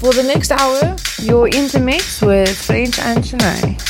For the next hour, you're in the mix with French and Shanae.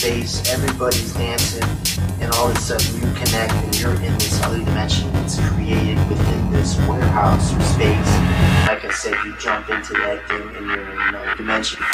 space, everybody's dancing, and all of a sudden you connect and you're in this other dimension that's created within this warehouse or space. Like I said, you jump into that thing and you're in another dimension.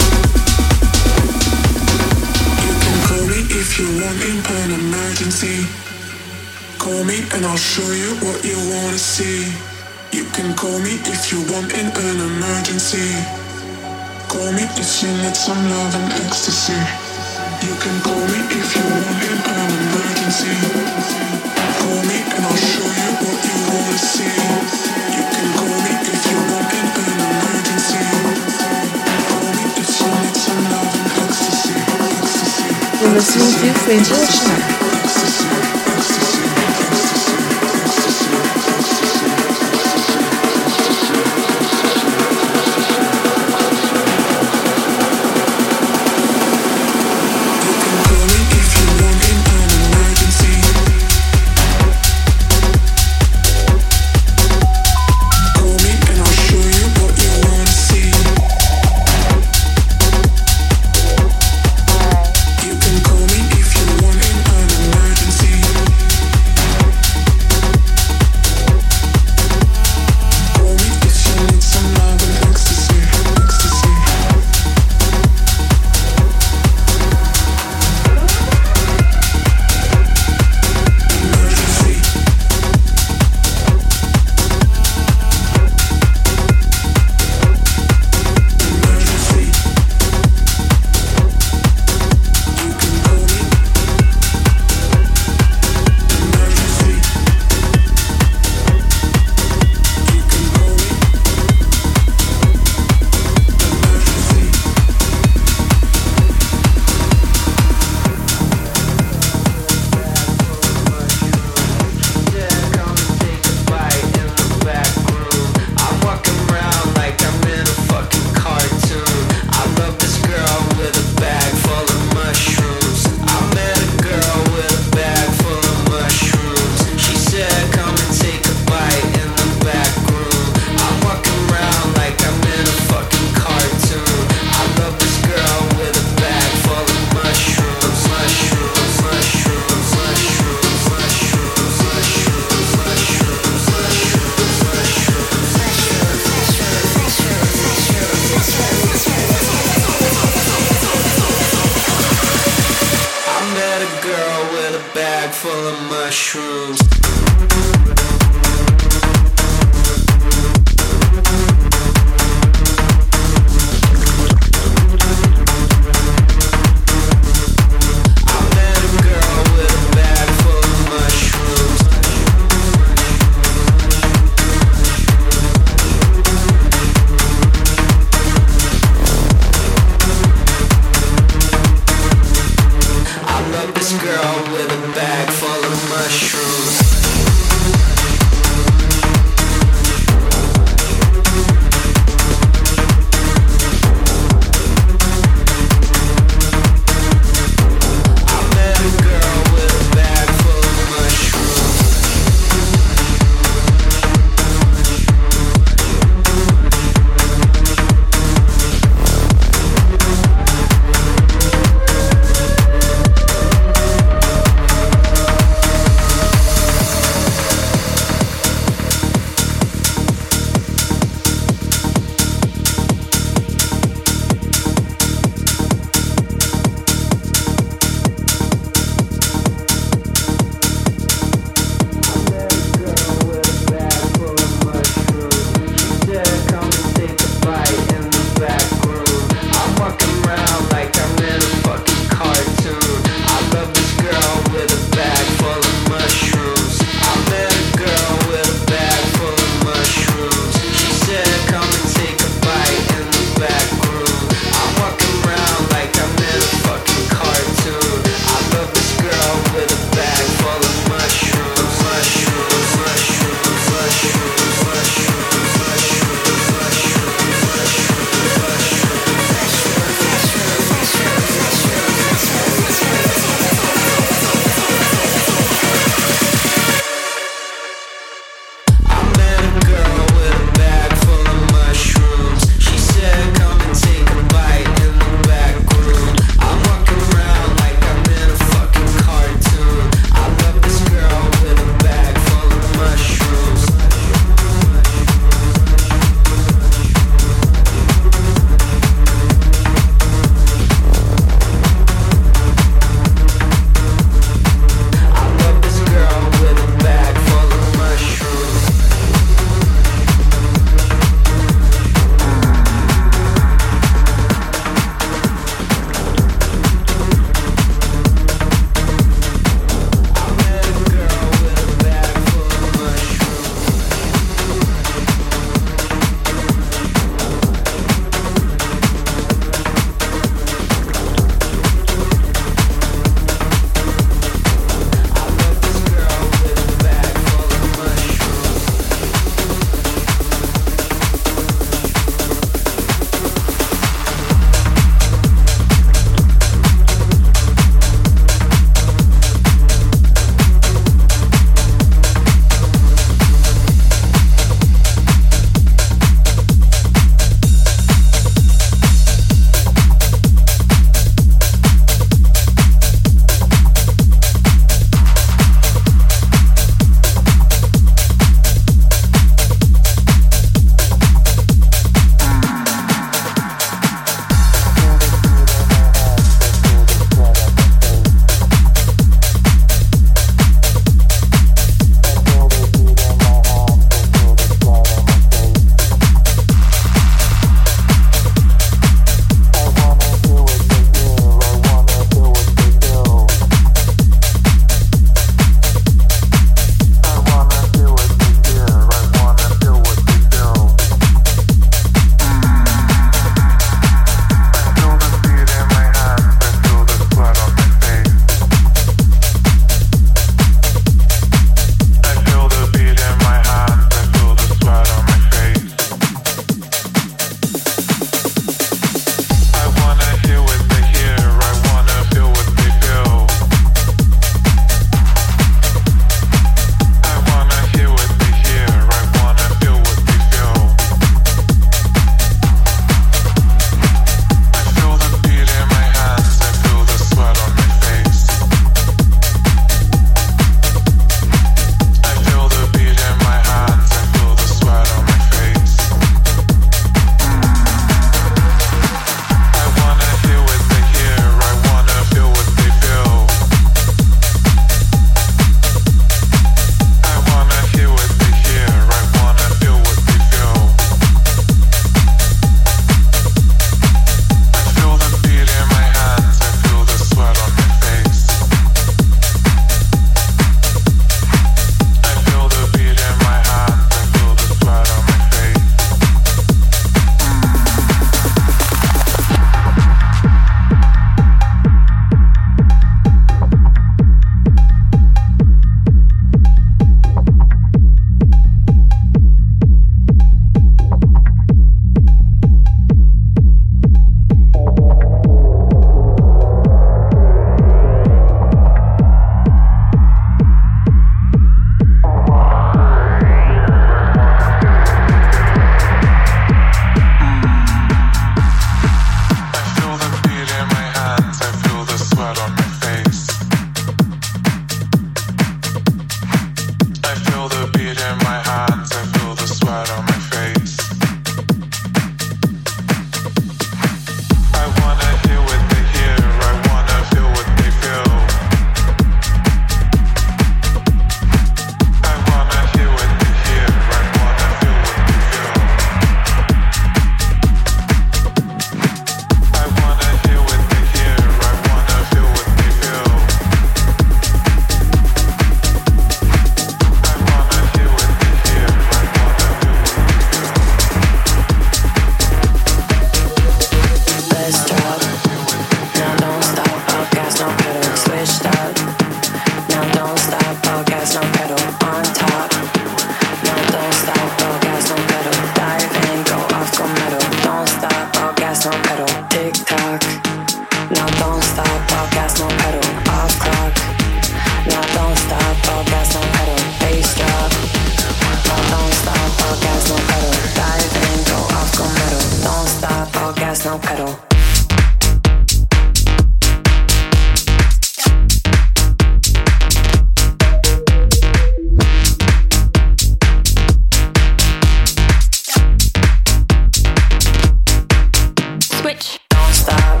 switch. Don't stop.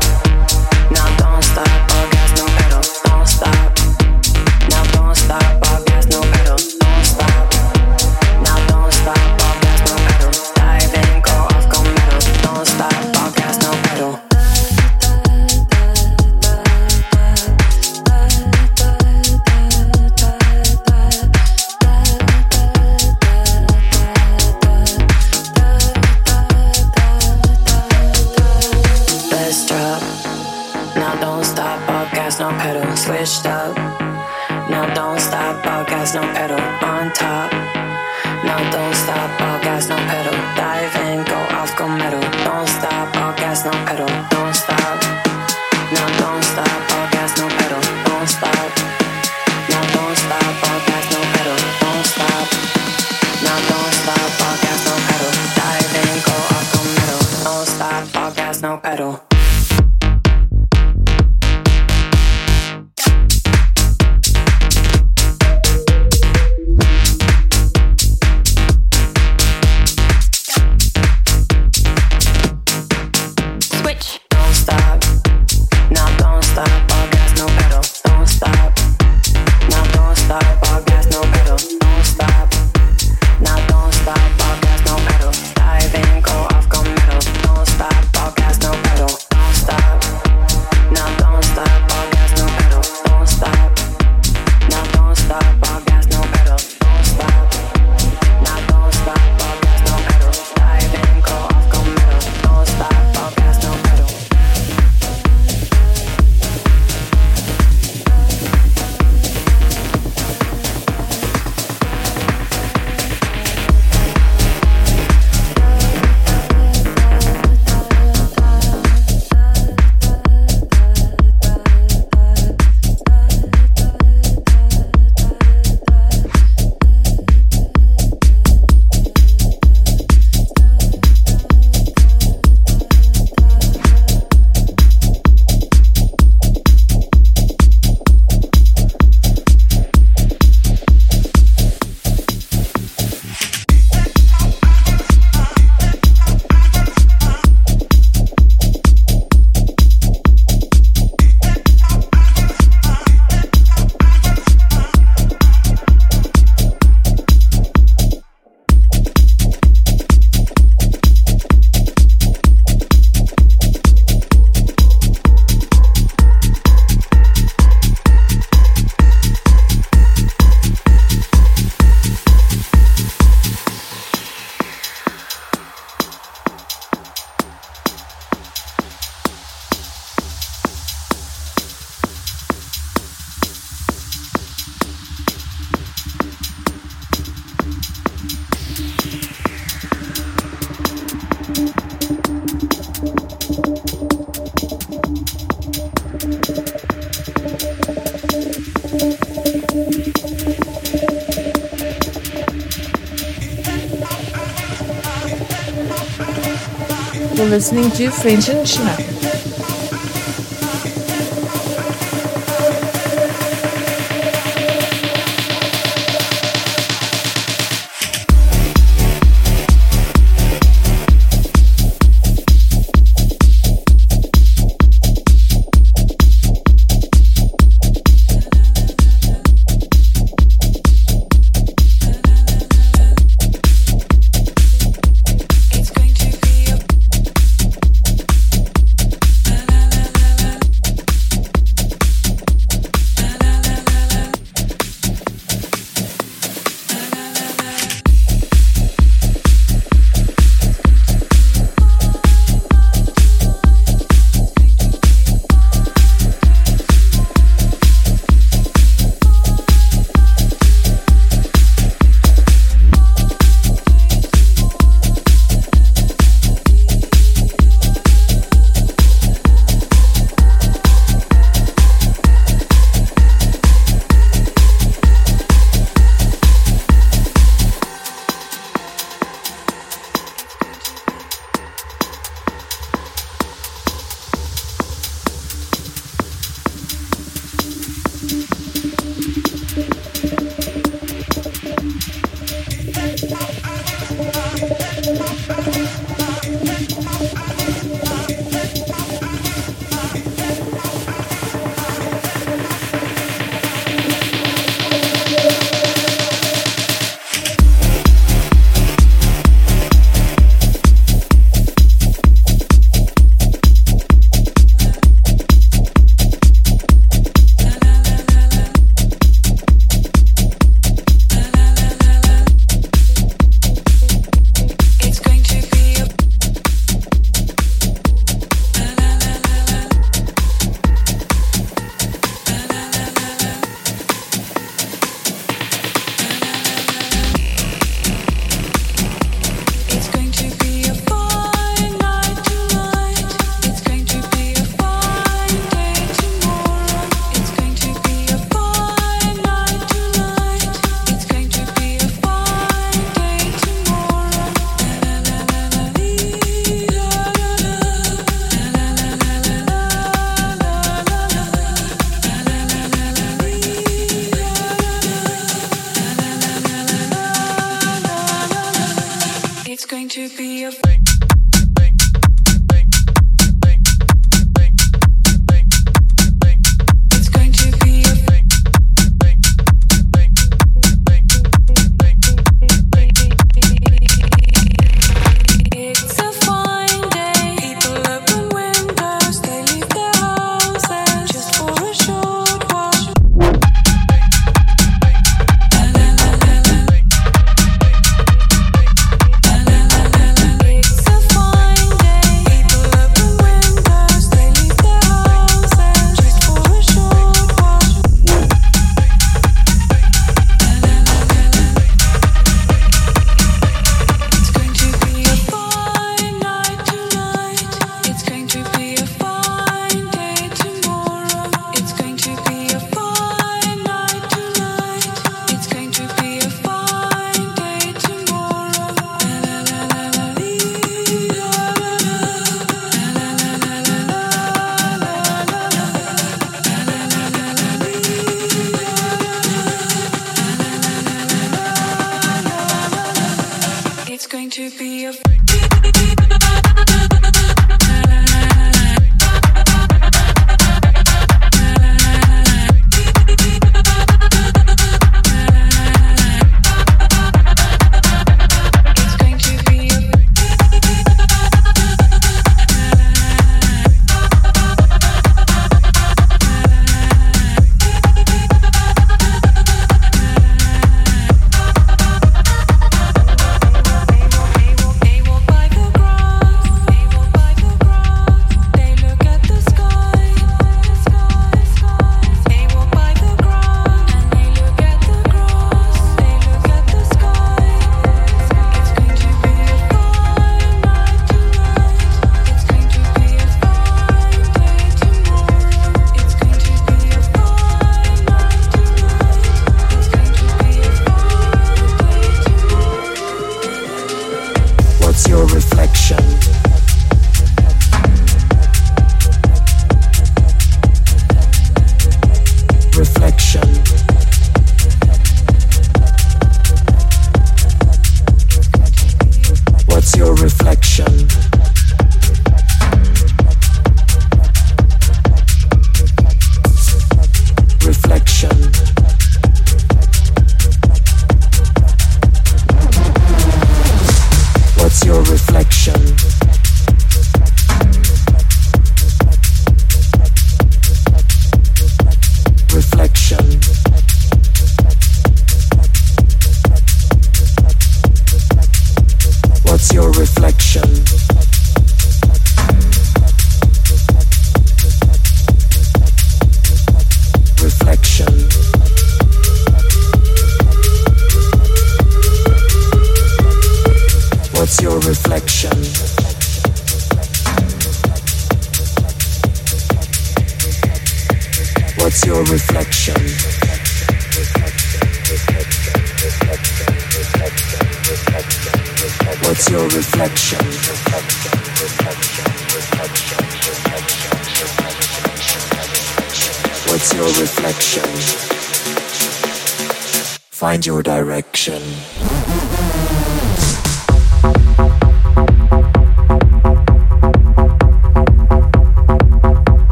Listening to French and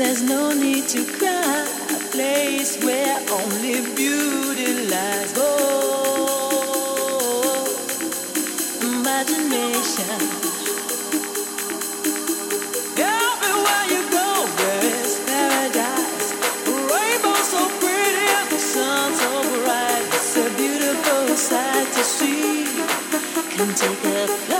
there's no need to cry. A place where only beauty lies. Oh, imagination. You go, paradise. Rainbow so pretty, the sun so bright. It's a beautiful sight to see. Take a flight.